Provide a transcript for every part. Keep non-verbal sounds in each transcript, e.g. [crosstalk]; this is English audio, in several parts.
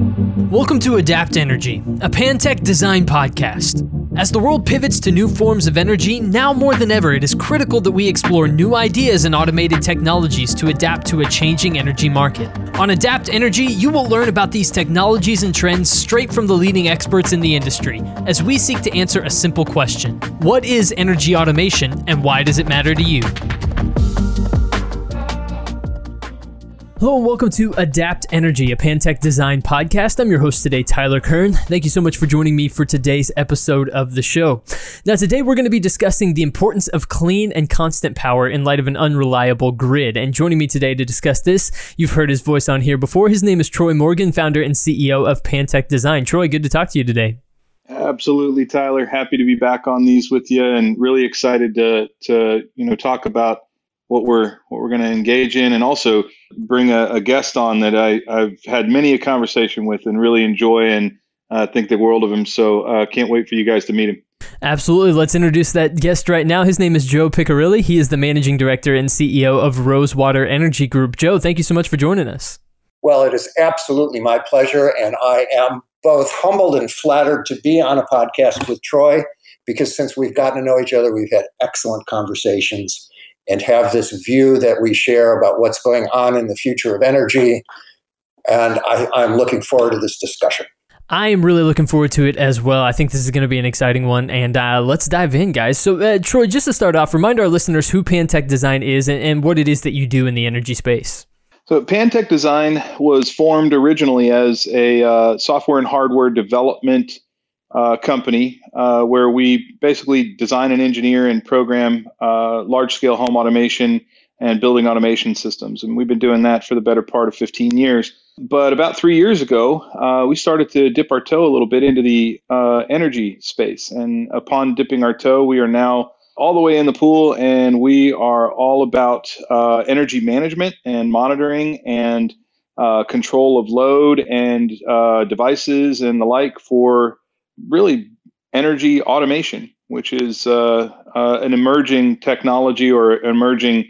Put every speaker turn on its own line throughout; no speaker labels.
Welcome to Adapt Energy, a Pantech design podcast. As the world pivots to new forms of energy, now more than ever, it is critical that we explore new ideas and automated technologies to adapt to a changing energy market. On Adapt Energy, you will learn about these technologies and trends straight from the leading experts in the industry as we seek to answer a simple question What is energy automation and why does it matter to you? Hello and welcome to Adapt Energy, a Pantech design podcast. I'm your host today, Tyler Kern. Thank you so much for joining me for today's episode of the show. Now, today we're going to be discussing the importance of clean and constant power in light of an unreliable grid. And joining me today to discuss this, you've heard his voice on here before. His name is Troy Morgan, founder and CEO of Pantech Design. Troy, good to talk to you today.
Absolutely, Tyler. Happy to be back on these with you, and really excited to to you know talk about what we're what we're going to engage in, and also bring a, a guest on that I, have had many a conversation with and really enjoy and uh, think the world of him. So uh, can't wait for you guys to meet him.
Absolutely. Let's introduce that guest right now. His name is Joe Piccirilli. He is the managing director and CEO of Rosewater Energy Group. Joe, thank you so much for joining us.
Well, it is absolutely my pleasure, and I am both humbled and flattered to be on a podcast with Troy because since we've gotten to know each other, we've had excellent conversations and have this view that we share about what's going on in the future of energy. And I, I'm looking forward to this discussion.
I am really looking forward to it as well. I think this is going to be an exciting one, and uh, let's dive in, guys. So, uh, Troy, just to start off, remind our listeners who Pantech Design is and, and what it is that you do in the energy space.
So, Pantech Design was formed originally as a uh, software and hardware development uh, company uh, where we basically design and engineer and program uh, large scale home automation and building automation systems. And we've been doing that for the better part of 15 years. But about three years ago, uh, we started to dip our toe a little bit into the uh, energy space. And upon dipping our toe, we are now all the way in the pool and we are all about uh, energy management and monitoring and control of load and devices and the like for really energy automation, which is uh, uh, an emerging technology or emerging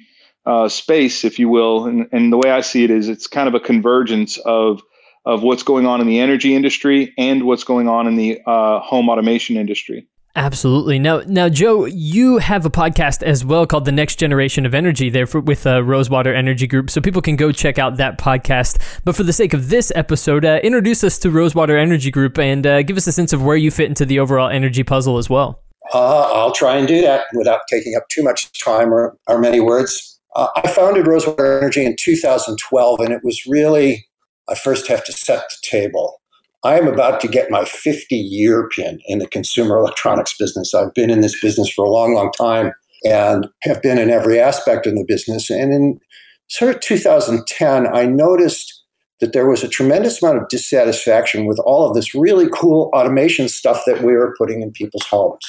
uh, space, if you will. And, and the way I see it is it's kind of a convergence of of what's going on in the energy industry and what's going on in the uh, home automation industry.
Absolutely. Now, now, Joe, you have a podcast as well called "The Next Generation of Energy" there for, with uh, Rosewater Energy Group, so people can go check out that podcast. But for the sake of this episode, uh, introduce us to Rosewater Energy Group and uh, give us a sense of where you fit into the overall energy puzzle as well.
Uh, I'll try and do that without taking up too much time or, or many words. Uh, I founded Rosewater Energy in 2012, and it was really I first have to set the table. I am about to get my 50 year pin in the consumer electronics business. I've been in this business for a long, long time and have been in every aspect of the business. And in sort of 2010, I noticed that there was a tremendous amount of dissatisfaction with all of this really cool automation stuff that we were putting in people's homes.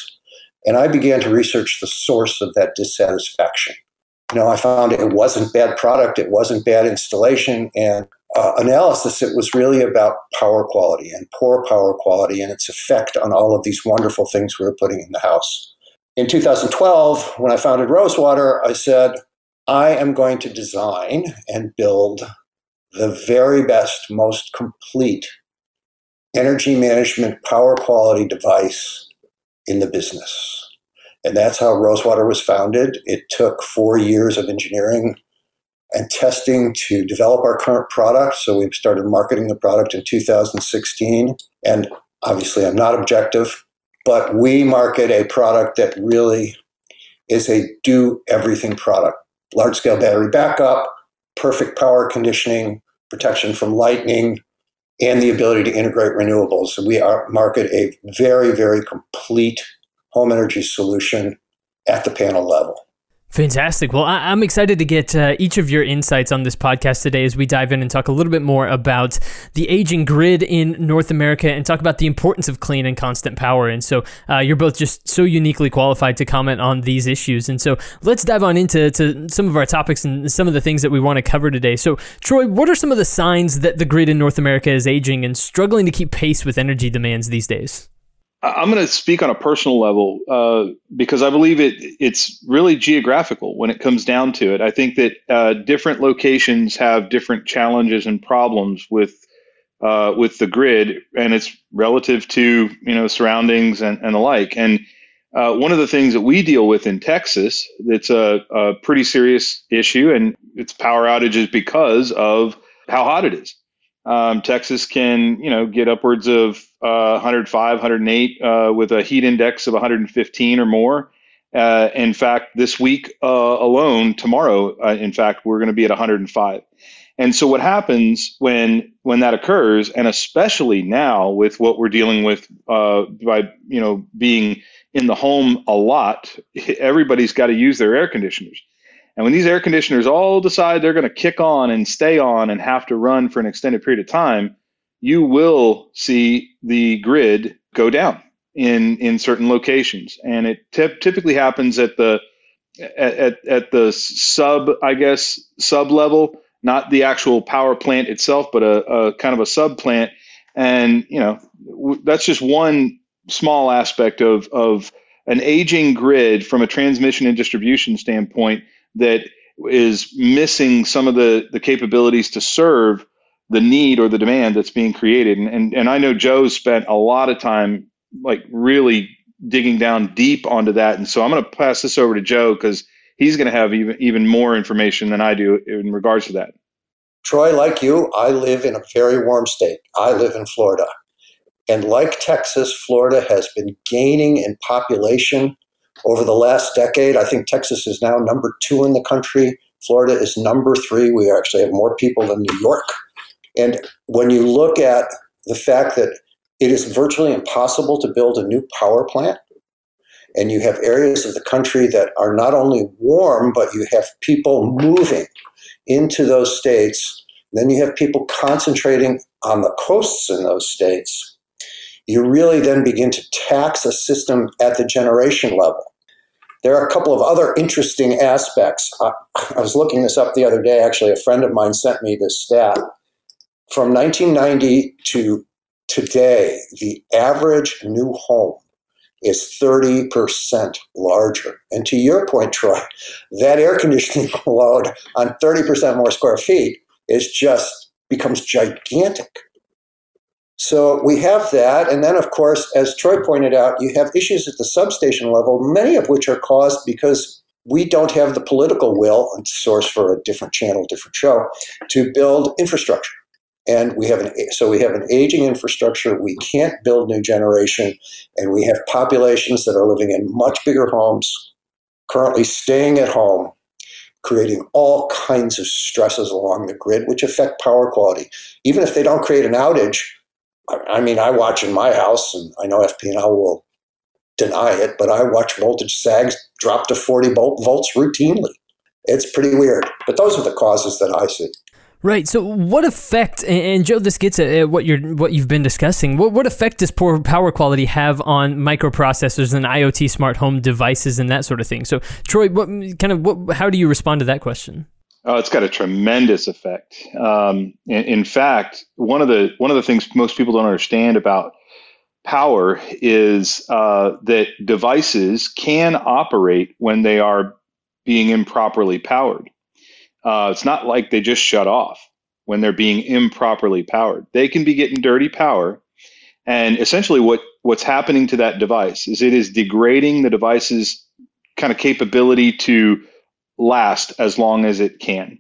And I began to research the source of that dissatisfaction. You know, I found it wasn't bad product, it wasn't bad installation, and uh, analysis, it was really about power quality and poor power quality and its effect on all of these wonderful things we were putting in the house. In 2012, when I founded Rosewater, I said, I am going to design and build the very best, most complete energy management power quality device in the business. And that's how Rosewater was founded. It took four years of engineering and testing to develop our current product. So we started marketing the product in 2016. And obviously, I'm not objective, but we market a product that really is a do everything product large scale battery backup, perfect power conditioning, protection from lightning, and the ability to integrate renewables. So we are, market a very, very complete home energy solution at the panel level.
Fantastic. Well, I- am excited to get uh, each of your insights on this podcast today as we dive in and talk a little bit more about the aging grid in North America and talk about the importance of clean and constant power. And so uh, you're both just so uniquely qualified to comment on these issues. And so let's dive on into to some of our topics and some of the things that we want to cover today. So, Troy, what are some of the signs that the grid in North America is aging and struggling to keep pace with energy demands these days?
I'm going to speak on a personal level uh, because I believe it. It's really geographical when it comes down to it. I think that uh, different locations have different challenges and problems with uh, with the grid, and it's relative to you know surroundings and, and the like. And uh, one of the things that we deal with in Texas that's a, a pretty serious issue, and it's power outages because of how hot it is. Um, Texas can, you know, get upwards of uh, 105, 108 uh, with a heat index of 115 or more. Uh, in fact, this week uh, alone, tomorrow, uh, in fact, we're going to be at 105. And so, what happens when when that occurs, and especially now with what we're dealing with uh, by you know being in the home a lot, [laughs] everybody's got to use their air conditioners. And when these air conditioners all decide they're going to kick on and stay on and have to run for an extended period of time, you will see the grid go down in in certain locations, and it t- typically happens at the at, at, at the sub I guess sub level, not the actual power plant itself, but a, a kind of a sub plant, and you know w- that's just one small aspect of of an aging grid from a transmission and distribution standpoint that is missing some of the the capabilities to serve the need or the demand that's being created. And, and, and I know Joe's spent a lot of time like really digging down deep onto that. And so I'm going to pass this over to Joe because he's going to have even even more information than I do in regards to that.
Troy, like you, I live in a very warm state. I live in Florida. And like Texas, Florida has been gaining in population over the last decade. I think Texas is now number two in the country. Florida is number three. We actually have more people than New York. And when you look at the fact that it is virtually impossible to build a new power plant. And you have areas of the country that are not only warm, but you have people moving into those states. Then you have people concentrating on the coasts in those states. You really then begin to tax a system at the generation level. There are a couple of other interesting aspects. I, I was looking this up the other day. Actually, a friend of mine sent me this stat. From 1990 to Today, the average new home is 30% larger. And to your point, Troy, that air conditioning [laughs] load on 30% more square feet is just becomes gigantic. So we have that. And then, of course, as Troy pointed out, you have issues at the substation level, many of which are caused because we don't have the political will, and source for a different channel, different show, to build infrastructure and we have an so we have an aging infrastructure we can't build new generation and we have populations that are living in much bigger homes currently staying at home creating all kinds of stresses along the grid which affect power quality even if they don't create an outage i mean i watch in my house and i know fp&l will deny it but i watch voltage sags drop to 40 volt volts routinely it's pretty weird but those are the causes that i see
Right. So, what effect? And Joe, this gets at what you're what you've been discussing. What what effect does poor power quality have on microprocessors and IoT smart home devices and that sort of thing? So, Troy, what kind of what? How do you respond to that question?
Oh, it's got a tremendous effect. Um, in, in fact, one of the one of the things most people don't understand about power is uh, that devices can operate when they are being improperly powered. Uh, it's not like they just shut off when they're being improperly powered. They can be getting dirty power. And essentially, what, what's happening to that device is it is degrading the device's kind of capability to last as long as it can.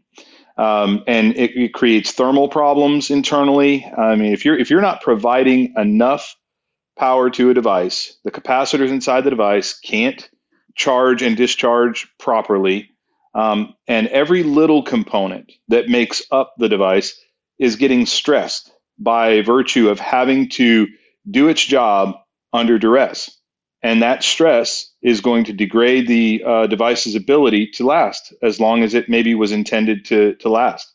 Um, and it, it, creates thermal problems internally. I mean, if you're if you're not providing enough power to a device, the capacitors inside the device can't charge and discharge properly. Um, and every little component that makes up the device is getting stressed by virtue of having to do its job under duress. And that stress is going to degrade the uh, device's ability to last as long as it maybe was intended to, to last.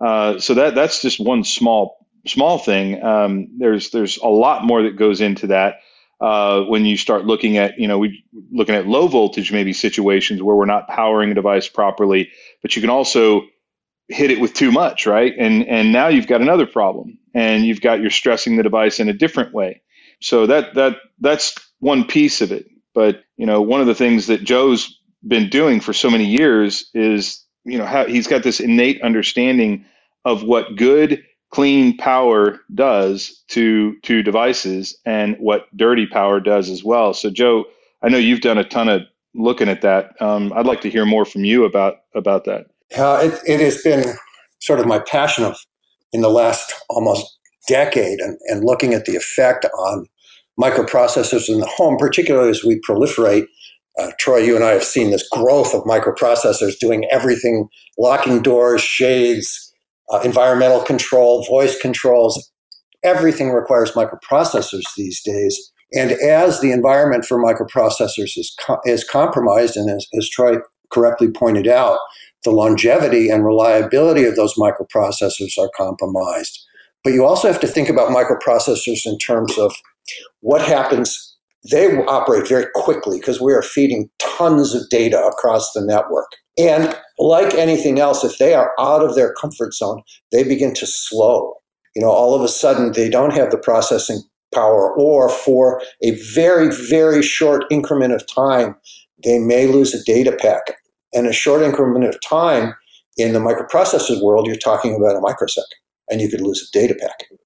Uh, so that that's just one small small thing. Um, there's there's a lot more that goes into that uh, when you start looking at, you know, we looking at low voltage maybe situations where we're not powering a device properly, but you can also hit it with too much, right? And and now you've got another problem, and you've got you're stressing the device in a different way. So that that that's one piece of it. But you know, one of the things that Joe's been doing for so many years is, you know, how he's got this innate understanding of what good clean power does to to devices and what dirty power does as well. So, Joe, I know you've done a ton of looking at that. Um, I'd like to hear more from you about about that.
Uh, it, it has been sort of my passion of in the last almost decade and, and looking at the effect on microprocessors in the home, particularly as we proliferate. Uh, Troy, you and I have seen this growth of microprocessors doing everything locking doors, shades, uh, environmental control, voice controls. Everything requires microprocessors these days. And as the environment for microprocessors is, co- is compromised, and as, as Troy correctly pointed out, the longevity and reliability of those microprocessors are compromised. But you also have to think about microprocessors in terms of what happens. They operate very quickly because we are feeding tons of data across the network. And like anything else, if they are out of their comfort zone, they begin to slow. You know, all of a sudden they don't have the processing power, or for a very, very short increment of time, they may lose a data packet. And a short increment of time in the microprocessor world, you're talking about a microsecond, and you could lose a data packet.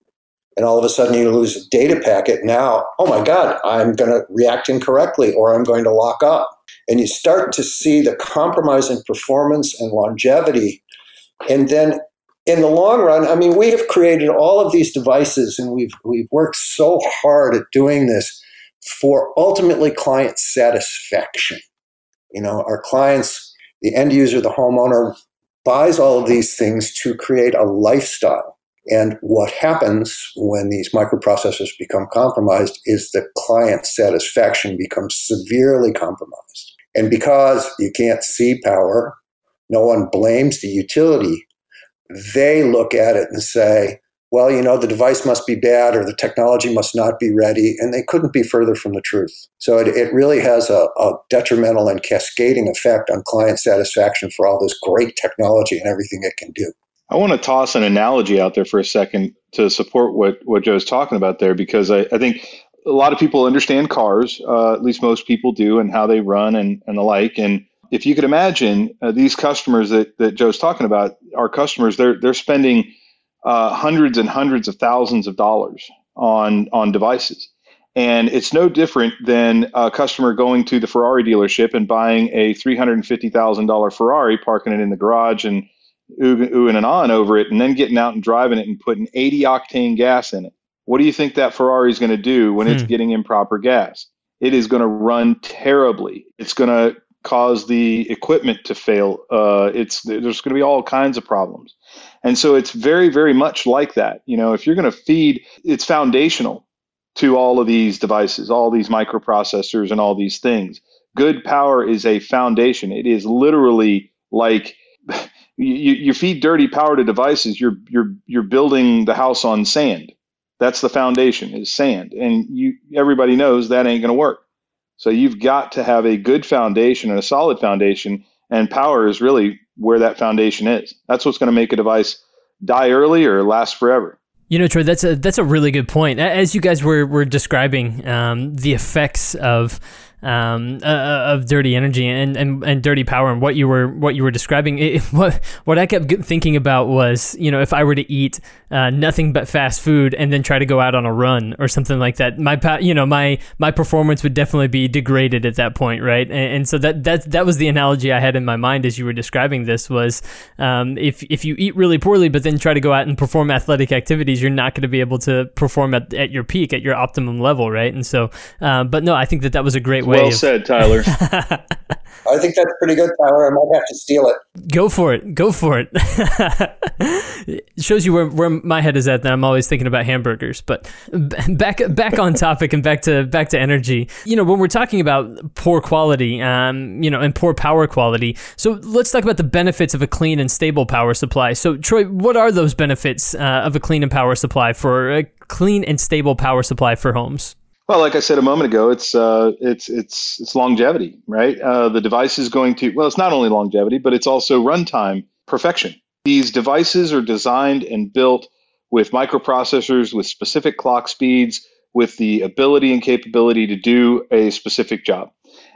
And all of a sudden, you lose a data packet. Now, oh my God, I'm going to react incorrectly, or I'm going to lock up. And you start to see the compromise in performance and longevity. And then in the long run, I mean, we have created all of these devices and we've, we've worked so hard at doing this for ultimately client satisfaction. You know, our clients the end user, the homeowner, buys all of these things to create a lifestyle. And what happens when these microprocessors become compromised is the client satisfaction becomes severely compromised. And because you can't see power, no one blames the utility. They look at it and say, well, you know, the device must be bad or the technology must not be ready, and they couldn't be further from the truth. So it, it really has a, a, detrimental and cascading effect on client satisfaction for all this great technology and everything it can do.
I want to toss an analogy out there for a second to support what, what Joe's talking about there, because I, I think a lot of people understand cars, uh, at least most people do, and how they run and, and the like. And if you could imagine uh, these customers that, that Joe's talking about, our customers, they're, they're spending – uh, hundreds and hundreds of thousands of dollars on on devices. And it's no different than a customer going to the Ferrari dealership and buying a $350,000 Ferrari, parking it in the garage and oohing and on over it, and then getting out and driving it and putting 80 octane gas in it. What do you think that Ferrari is going to do when hmm. it's getting improper gas? It is going to run terribly. It's going to cause the equipment to fail. Uh, it's there's going to be all kinds of problems. And so it's very, very much like that. You know, if you're going to feed, it's foundational to all of these devices, all these microprocessors, and all these things. Good power is a foundation. It is literally like you, you feed dirty power to devices. You're you're you're building the house on sand. That's the foundation is sand, and you everybody knows that ain't going to work. So you've got to have a good foundation and a solid foundation, and power is really where that foundation is. That's what's going to make a device die early or last forever.
You know, Troy, that's a that's a really good point. As you guys were were describing um, the effects of um, uh, uh, of dirty energy and, and, and dirty power and what you were what you were describing. It, [laughs] what what I kept thinking about was you know if I were to eat uh, nothing but fast food and then try to go out on a run or something like that, my you know my my performance would definitely be degraded at that point, right? And, and so that that that was the analogy I had in my mind as you were describing this was um, if if you eat really poorly but then try to go out and perform athletic activities, you're not going to be able to perform at, at your peak at your optimum level, right? And so, uh, but no, I think that that was a great way
well said, Tyler. [laughs]
I think that's pretty good, Tyler. I might have to steal it.
Go for it. Go for it. [laughs] it shows you where, where my head is at. That I'm always thinking about hamburgers. But back back on topic and back to back to energy. You know, when we're talking about poor quality, um, you know, and poor power quality. So let's talk about the benefits of a clean and stable power supply. So Troy, what are those benefits uh, of a clean and power supply for a clean and stable power supply for homes?
Well, like I said a moment ago, it's uh, it's it's it's longevity, right? Uh, the device is going to well, it's not only longevity, but it's also runtime perfection. These devices are designed and built with microprocessors with specific clock speeds, with the ability and capability to do a specific job.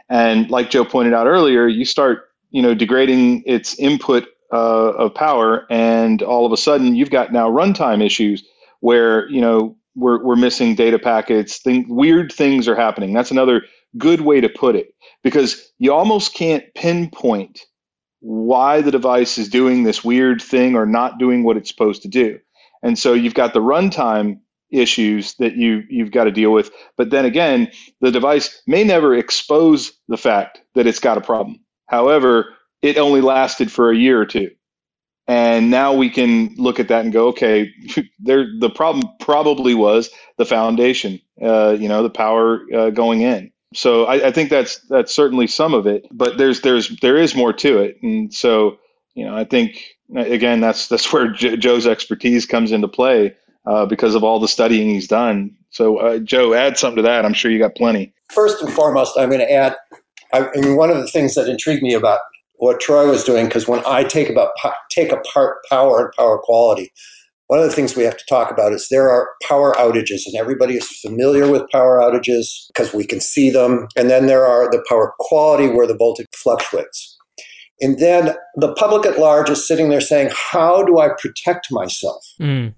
And like Joe pointed out earlier, you start you know degrading its input uh, of power, and all of a sudden you've got now runtime issues where you know we're we're missing data packets. Thing, weird things are happening. That's another good way to put it because you almost can't pinpoint why the device is doing this weird thing or not doing what it's supposed to do. And so you've got the runtime issues that you you've got to deal with. But then again, the device may never expose the fact that it's got a problem. However, it only lasted for a year or two. And now we can look at that and go, okay, [laughs] there the problem probably was the foundation, uh, you know, the power uh, going in. So I, I think that's that's certainly some of it, but there's there's there is more to it, and so you know I think again that's that's [laughs] where Joe's expertise comes into play uh, because of all the studying he's done. So uh, Joe, add something to that. I'm sure you got plenty.
First and foremost, I'm going to add. I, I mean, one of the things that intrigued me about what Troy was doing, because when I take about take apart power and power quality, one of the things we have to talk about is there are power outages, and everybody is familiar with power outages because we can see them. And then there are the power quality where the voltage fluctuates. And then the public at large is sitting there saying, How do I protect myself mm.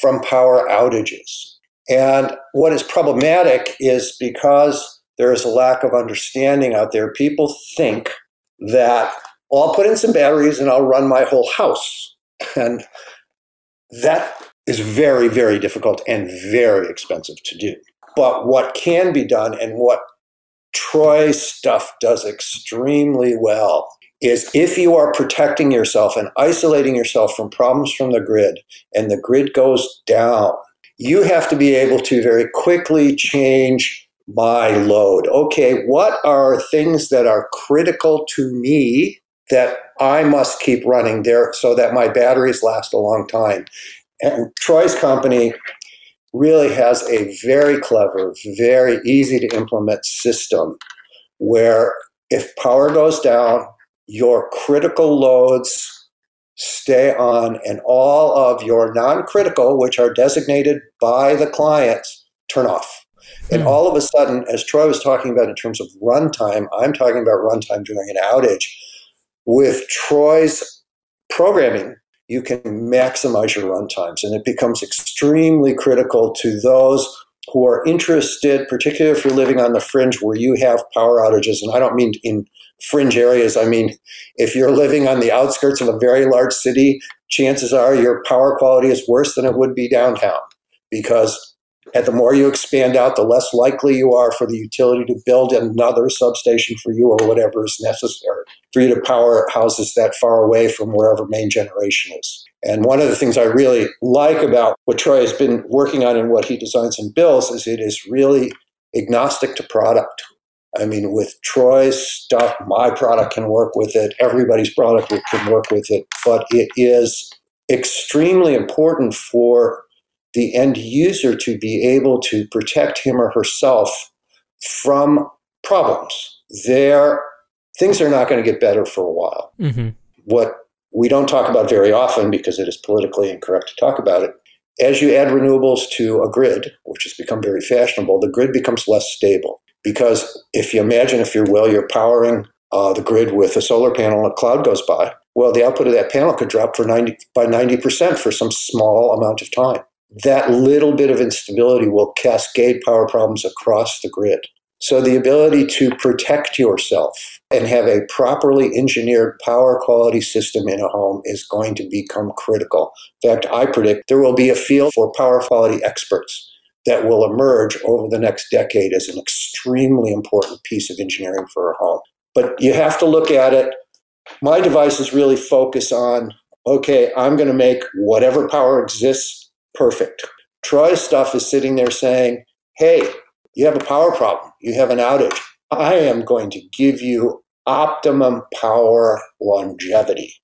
from power outages? And what is problematic is because there is a lack of understanding out there, people think that I'll put in some batteries and I'll run my whole house. And that is very, very difficult and very expensive to do. But what can be done and what Troy stuff does extremely well is if you are protecting yourself and isolating yourself from problems from the grid and the grid goes down, you have to be able to very quickly change my load. Okay, what are things that are critical to me that I must keep running there so that my batteries last a long time. And Troy's company really has a very clever, very easy to implement system where if power goes down, your critical loads stay on and all of your non-critical, which are designated by the clients, turn off. And hmm. all of a sudden, as Troy was talking about in terms of runtime, I'm talking about runtime during an outage with Troy's programming, you can maximize your runtimes, and it becomes extremely critical to those who are interested, particularly if you're living on the fringe where you have power outages. And I don't mean in fringe areas, I mean if you're living on the outskirts of a very large city, chances are your power quality is worse than it would be downtown because and the more you expand out, the less likely you are for the utility to build another substation for you or whatever is necessary for you to power houses that far away from wherever main generation is. And one of the things I really like about what Troy has been working on and what he designs and builds is it is really agnostic to product. I mean, with Troy's stuff, my product can work with it, everybody's product can work with it, but it is extremely important for the end user to be able to protect him or herself from problems. There, things are not going to get better for a while. Mm-hmm. What we don't talk about very often because it is politically incorrect to talk about it. As you add renewables to a grid, which has become very fashionable, the grid becomes less stable. Because if you imagine, if you're well, you're powering uh, the grid with a solar panel and a cloud goes by, well, the output of that panel could drop for 90, by 90% for some small amount of time that little bit of instability will cascade power problems across the grid. So, the ability to protect yourself and have a properly engineered power quality system in a home is going to become critical. In fact, I predict there will be a field for power quality experts that will emerge over the next decade as an extremely important piece of engineering for a home. But you have to look at it. My devices really focus on okay, I'm going to make whatever power exists perfect. Troy's stuff is sitting there saying, hey, you have a power problem, you have an outage. I am going to give you optimum power longevity.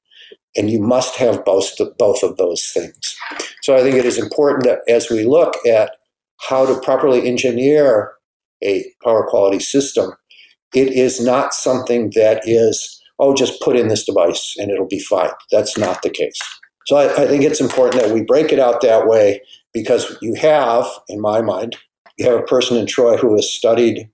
And you must have both, both of those things. So I think it is important that as we look at how to properly engineer a power quality system, it is not something that is, oh, just put in this device and it'll be fine. That's not the case. So I, I think it's important that we break it out that way because you have, in my mind, you have a person in Troy who has studied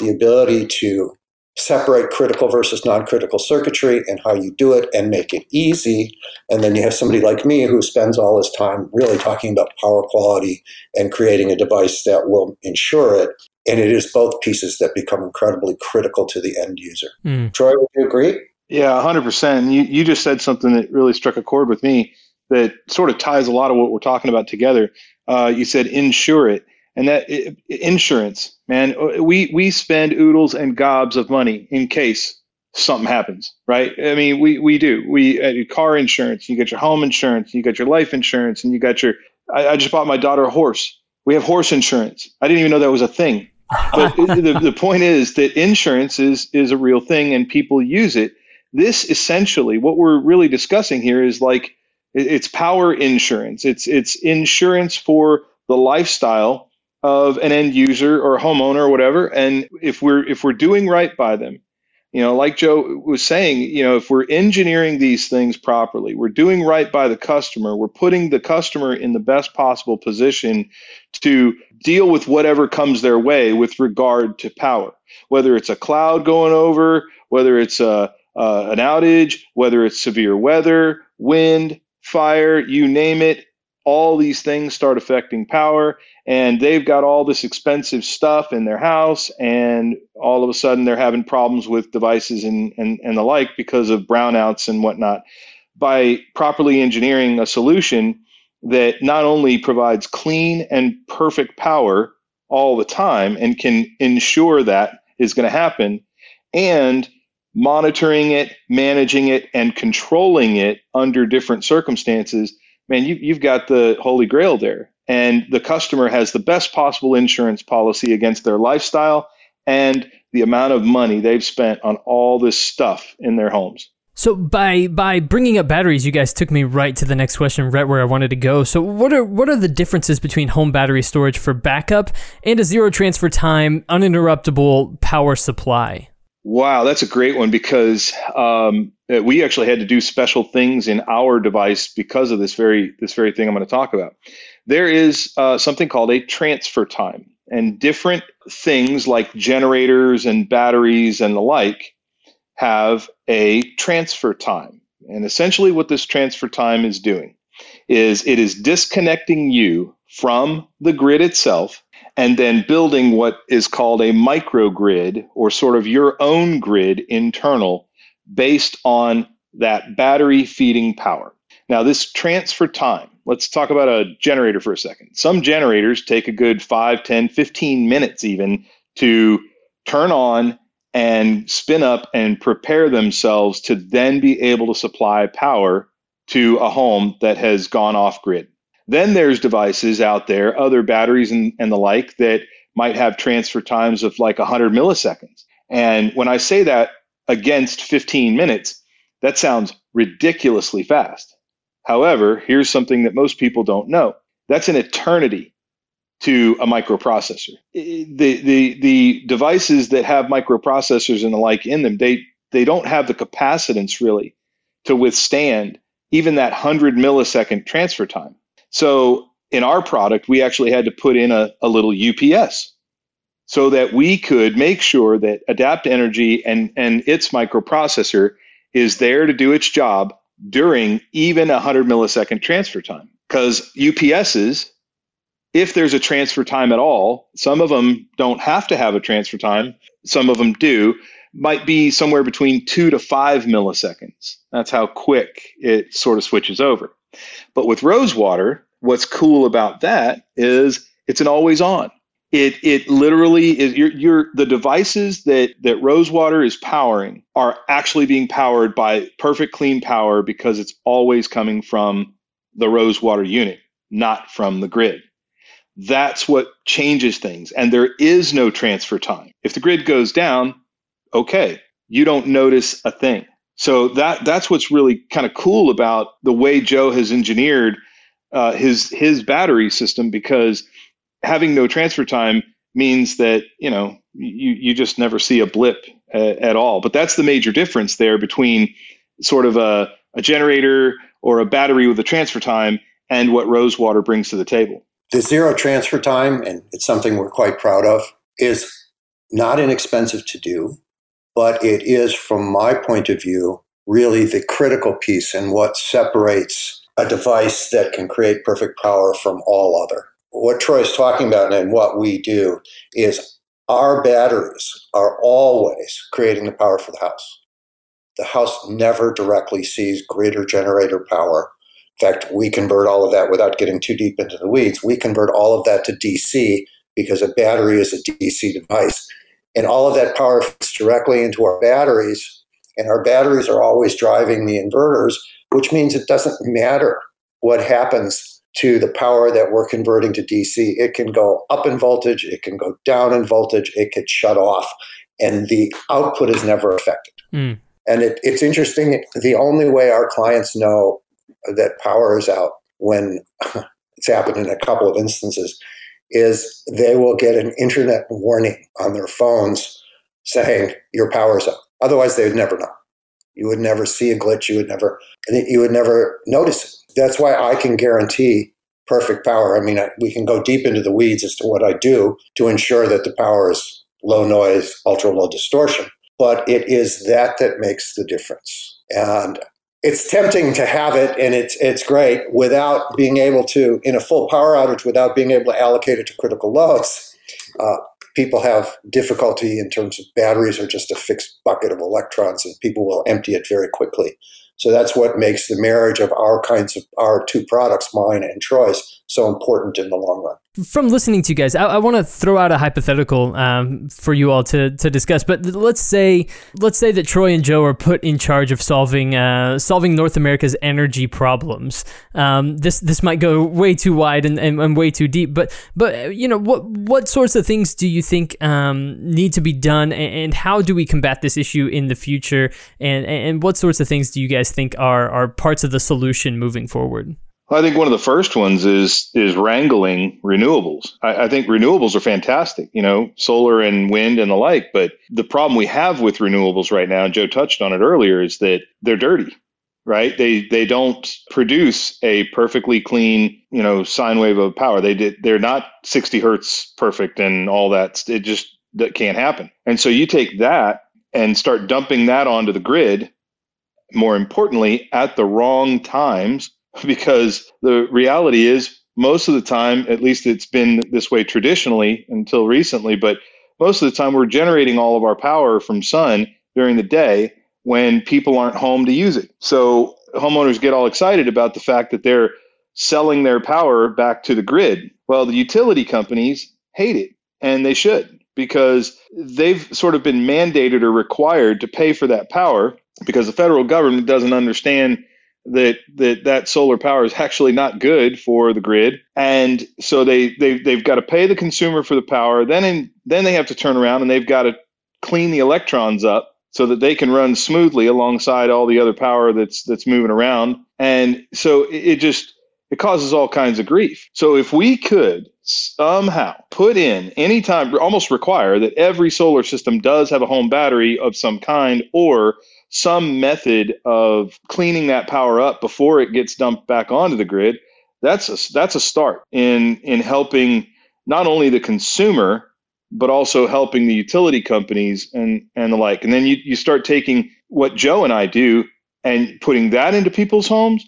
the ability to separate critical versus non-critical circuitry and how you do it and make it easy. And then you have somebody like me who spends all his time really talking about power quality and creating a device that will ensure it. And it is both pieces that become incredibly critical to the end user. Mm. Troy, would you agree?
Yeah, 100%. You, you just said something that really struck a chord with me that sort of ties a lot of what we're talking about together. Uh, you said insure it and that it, insurance, man, we we spend oodles and gobs of money in case something happens, right? I mean, we we do. We uh, car insurance, you get your home insurance, you got your life insurance, and you got your. I, I, just bought my daughter a horse. We have horse insurance. I didn't even know that was a thing. But [laughs] the, the point is that insurance is is a real thing, and people use it. This essentially, what we're really discussing here is like it's power insurance. It's it's insurance for the lifestyle of an end user or homeowner or whatever and if we're if we're doing right by them you know like joe was saying you know if we're engineering these things properly we're doing right by the customer we're putting the customer in the best possible position to deal with whatever comes their way with regard to power whether it's a cloud going over whether it's a, uh, an outage whether it's severe weather wind fire you name it all these things start affecting power and they've got all this expensive stuff in their house and all of a sudden they're having problems with devices and, and, and the like because of brownouts and whatnot. By properly engineering a solution that not only provides clean and perfect power all the time and can ensure that is going to happen and monitoring it managing it and controlling it under different circumstances man, you, you've got the holy grail there. And the customer has the best possible insurance policy against their lifestyle and the amount of money they've spent on all this stuff in their homes.
So by by bringing up batteries, you guys took me right to the next question, right where I wanted to go. So what are what are the differences between home battery storage for backup and a zero transfer time, uninterruptible power supply?
Wow, that's a great one because um, we actually had to do special things in our device because of this very this very thing I'm going to talk about. There is uh, something called a transfer time, and different things like generators and batteries and the like have a transfer time. And essentially, what this transfer time is doing is it is disconnecting you from the grid itself and then building what is called a microgrid or sort of your own grid internal based on that battery feeding power. Now, this transfer time, let's talk about a generator for a second. Some generators take a good 5, 10, 15 minutes even to turn on and spin up and prepare themselves to then be able to supply power to a home that has gone off grid. Then there's devices out there, other batteries and, and the like, that might have transfer times of like 100 milliseconds. And when I say that against 15 minutes, that sounds ridiculously fast. However, here's something that most people don't know that's an eternity to a microprocessor. The, the, the devices that have microprocessors and the like in them, they, they don't have the capacitance really to withstand even that 100 millisecond transfer time. So in our product, we actually had to put in a, a little UPS so that we could make sure that Adapt Energy and, and its microprocessor is there to do its job during even a 100 millisecond transfer time. Because UPSs, if there's a transfer time at all, some of them don't have to have a transfer time, some of them do, might be somewhere between two to five milliseconds. That's how quick it sort of switches over. But with Rosewater, what's cool about that is it's an always on. It it literally is you're, you're the devices that that Rosewater is powering are actually being powered by perfect clean power because it's always coming from the Rosewater unit, not from the grid. That's what changes things. And there is no transfer time. If the grid goes down, okay, you don't notice a thing. So that that's what's really kind of cool about the way Joe has engineered uh, his his battery system because having no transfer time means that you know you you just never see a blip at, at all. But that's the major difference there between sort of a, a generator or a battery with a transfer time and what Rosewater brings to the table.
The zero transfer time, and it's something we're quite proud of, is not inexpensive to do but it is, from my point of view, really the critical piece and what separates a device that can create perfect power from all other. What Troy is talking about and what we do is our batteries are always creating the power for the house. The house never directly sees greater generator power. In fact, we convert all of that without getting too deep into the weeds. We convert all of that to DC because a battery is a DC device. And all of that power fits directly into our batteries. And our batteries are always driving the inverters, which means it doesn't matter what happens to the power that we're converting to DC. It can go up in voltage, it can go down in voltage, it could shut off, and the output is never affected. Mm. And it, it's interesting. The only way our clients know that power is out when [laughs] it's happened in a couple of instances is they will get an internet warning on their phones saying your power's up. Otherwise, they would never know. You would never see a glitch. You would never, you would never notice it. That's why I can guarantee perfect power. I mean, I, we can go deep into the weeds as to what I do to ensure that the power is low noise, ultra low distortion. But it is that that makes the difference. And it's tempting to have it and it's it's great without being able to in a full power outage without being able to allocate it to critical loads. Uh, people have difficulty in terms of batteries are just a fixed bucket of electrons and people will empty it very quickly. So that's what makes the marriage of our kinds of our two products, mine and Troy's, so important in the long run
from listening to you guys, I, I want to throw out a hypothetical um, for you all to, to discuss. But let's say let's say that Troy and Joe are put in charge of solving uh, solving North America's energy problems. Um, this this might go way too wide and, and, and, way too deep. But but you know what what sorts of things do you think um, need to be done, and, and, how do we combat this issue in the future? And and what sorts of things do you guys think are are parts of the solution moving forward?
I think one of the first ones is is wrangling renewables. I, I, think renewables are fantastic, you know, solar and wind and the like. But the problem we have with renewables right now, and Joe touched on it earlier, is that they're dirty, right? They they don't produce a perfectly clean, you know, sine wave of power. They did they're not 60 hertz perfect and all that. It just that can't happen. And so you take that and start dumping that onto the grid. More importantly, at the wrong times [laughs] because the reality is most of the time, at least it's been this way traditionally until recently, but most of the time we're generating all of our power from sun during the day when people aren't home to use it. So homeowners get all excited about the fact that they're selling their power back to the grid. Well, the utility companies hate it, and they should because they've sort of been mandated or required to pay for that power because the federal government doesn't understand that that that solar power is actually not good for the grid. And so they they they've got to pay the consumer for the power. Then in, then they have to turn around and they've got to clean the electrons up so that they can run smoothly alongside all the other power that's that's moving around. And so it, it just it causes all kinds of grief. So if we could somehow put in any time, almost require that every solar system does have a home battery of some kind or some method of cleaning that power up before it gets dumped back onto the grid, that's a, that's a start in in helping not only the consumer but also helping the utility companies and and the like. And then you you start taking what Joe and I do and putting that into people's homes.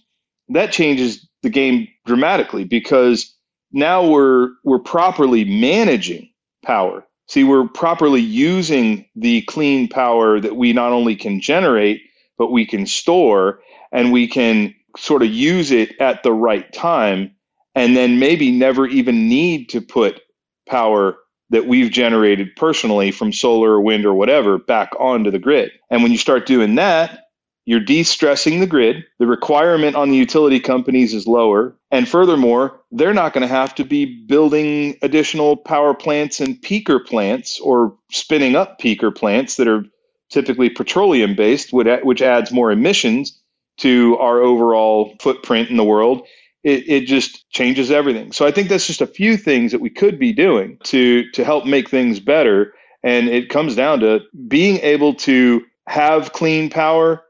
That changes the game dramatically because now we're we're properly managing power See, we're properly using the clean power that we not only can generate, but we can store and we can sort of use it at the right time and then maybe never even need to put power that we've generated personally from solar or wind or whatever back onto the grid. And when you start doing that, you're de stressing the grid. The requirement on the utility companies is lower. And furthermore, they're not going to have to be building additional power plants and peaker plants or spinning up peaker plants that are typically petroleum based, which adds more emissions to our overall footprint in the world. It, it just changes everything. So I think that's just a few things that we could be doing to to help make things better. And it comes down to being able to have clean power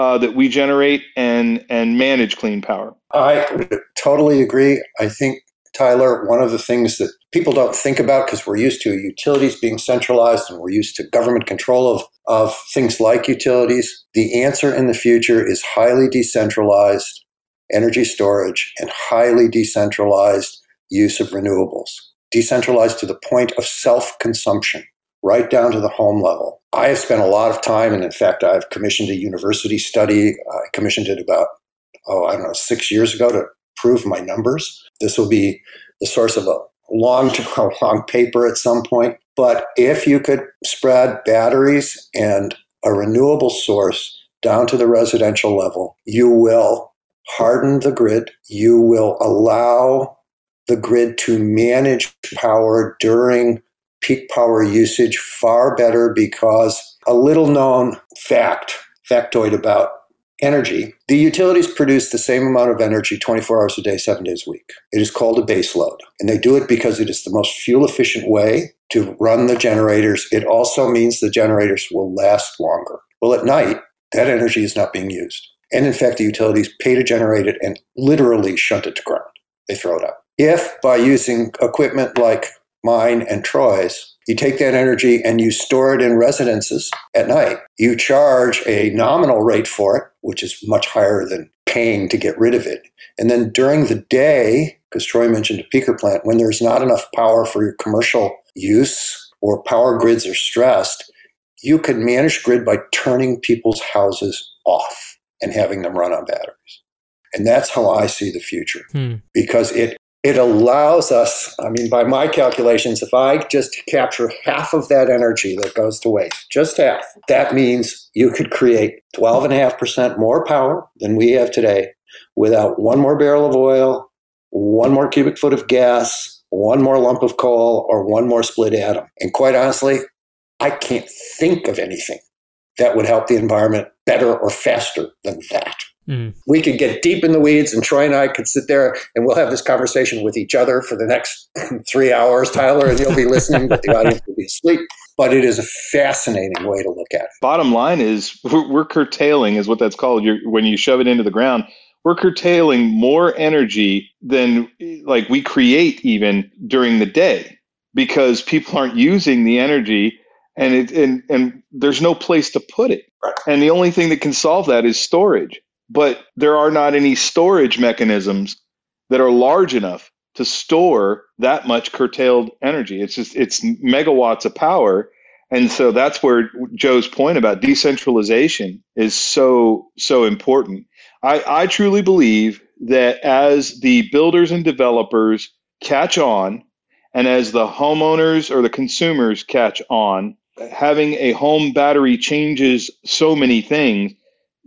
uh, that we generate and and manage clean power.
I totally agree. I think Tyler, one of the things that people don't think about because we're used to utilities being centralized and we're used to government control of, of things like utilities. The answer in the future is highly decentralized energy storage and highly decentralized use of renewables, decentralized to the point of self consumption, right down to the home level. I have spent a lot of time, and in fact, I've commissioned a university study. I commissioned it about, oh, I don't know, six years ago to prove my numbers. This will be the source of a long, [laughs] long paper at some point. But if you could spread batteries and a renewable source down to the residential level, you will harden the grid. You will allow the grid to manage power during peak power usage far better because a little known fact, factoid about energy, the utilities produce the same amount of energy 24 hours a day, seven days a week. It is called a base load. And they do it because it is the most fuel efficient way to run the generators. It also means the generators will last longer. Well, at night, that energy is not being used. And in fact, the utilities pay to generate it and literally shunt it to ground. They throw it out. If by using equipment like mine and Troy's, you take that energy and you store it in residences at night. You charge a nominal rate for it, which is much higher than paying to get rid of it. And then during the day, because Troy mentioned a peaker plant, when there's not enough power for your commercial use or power grids are stressed, you can manage grid by turning people's houses off and having them run on batteries. And that's how I see the future hmm. because it it allows us, I mean, by my calculations, if I just capture half of that energy that goes to waste, just half, that means you could create 12.5% more power than we have today without one more barrel of oil, one more cubic foot of gas, one more lump of coal, or one more split atom. And quite honestly, I can't think of anything that would help the environment better or faster than that. Mm. We could get deep in the weeds, and Troy and I could sit there and we'll have this conversation with each other for the next [laughs] three hours, Tyler, and you'll be listening, but the audience will be asleep. But it is a fascinating way to look at it.
Bottom line is we're, we're curtailing, is what that's called. You're, when you shove it into the ground, we're curtailing more energy than like we create even during the day because people aren't using the energy and it and and there's no place to put it. Right. And the only thing that can solve that is storage but there are not any storage mechanisms that are large enough to store that much curtailed energy. It's just it's megawatts of power. And so that's where Joe's point about decentralization is so so important. I, I truly believe that as the builders and developers catch on and as the homeowners or the consumers catch on, having a home battery changes so many things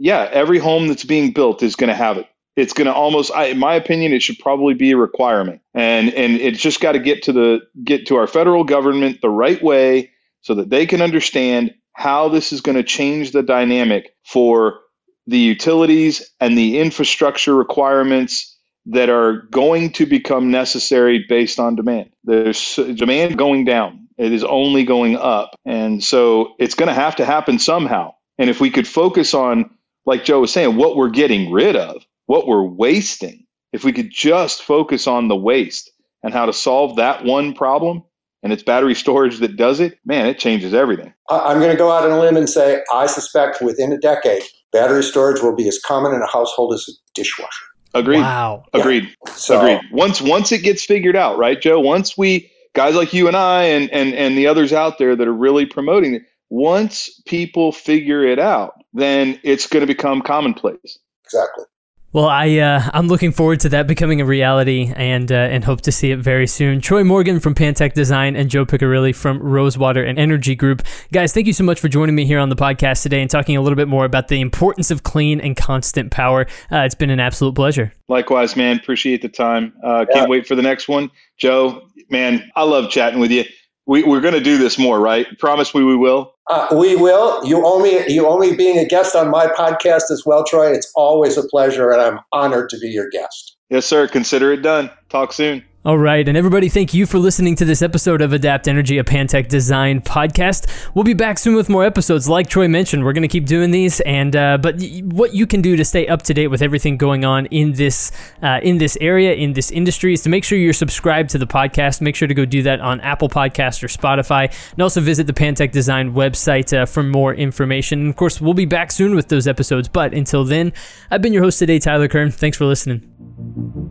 yeah, every home that's being built is going to have it. It's going to almost, I, in my opinion, it should probably be a requirement, and and it's just got to get to the get to our federal government the right way so that they can understand how this is going to change the dynamic for the utilities and the infrastructure requirements that are going to become necessary based on demand. There's demand going down. It is only going up. And so it's going to have to happen somehow. And if we could focus on like Joe was saying, what we're getting rid of, what we're wasting, if we could just focus on the waste and how to solve that one problem, and it's battery [laughs] storage that does it, man, it changes everything.
I'm going to go out on a limb and say I suspect within a decade, battery storage will be as common in a household as a dishwasher.
Agreed. Wow. Agreed. Yeah. So, Agreed. Once once it gets figured out, right, Joe? Once we guys like you and I and and and the others out there that are really promoting it, once people figure it out, then it's going to become commonplace.
Exactly.
Well, I uh, I'm looking forward to that becoming a reality, and uh, and hope to see it very soon. Troy Morgan from Pantech Design and Joe Piccirilli from Rosewater and Energy Group, guys, thank you so much for joining me here on the podcast today and talking a little bit more about the importance of clean and constant power. Uh, it's been an absolute pleasure.
Likewise, man. Appreciate the time. Uh, can't wait for the next one, Joe. Man, I love chatting with you we, we're going to do this more, right? Promise me we will.
Uh, we will. You only you only being a guest on my podcast as well, Troy. It's always a pleasure, and I'm honored to be your guest.
Yes, sir. Consider it done. Talk soon.
All right, and everybody, thank you for listening to this episode of Adapt Energy, a Pantech Design podcast. We'll be back soon with more episodes. Like Troy mentioned, we're going to keep doing these, and uh, but what you can do to stay up to date with everything going on in this uh, in this area in this industry is to make sure you're subscribed to the podcast. Make sure to go do that on Apple Podcast or Spotify, and also visit the Pantech Design website uh, for more information. And of course, we'll be back soon with those episodes. But until then, I've been your host today, Tyler Kern. Thanks for listening.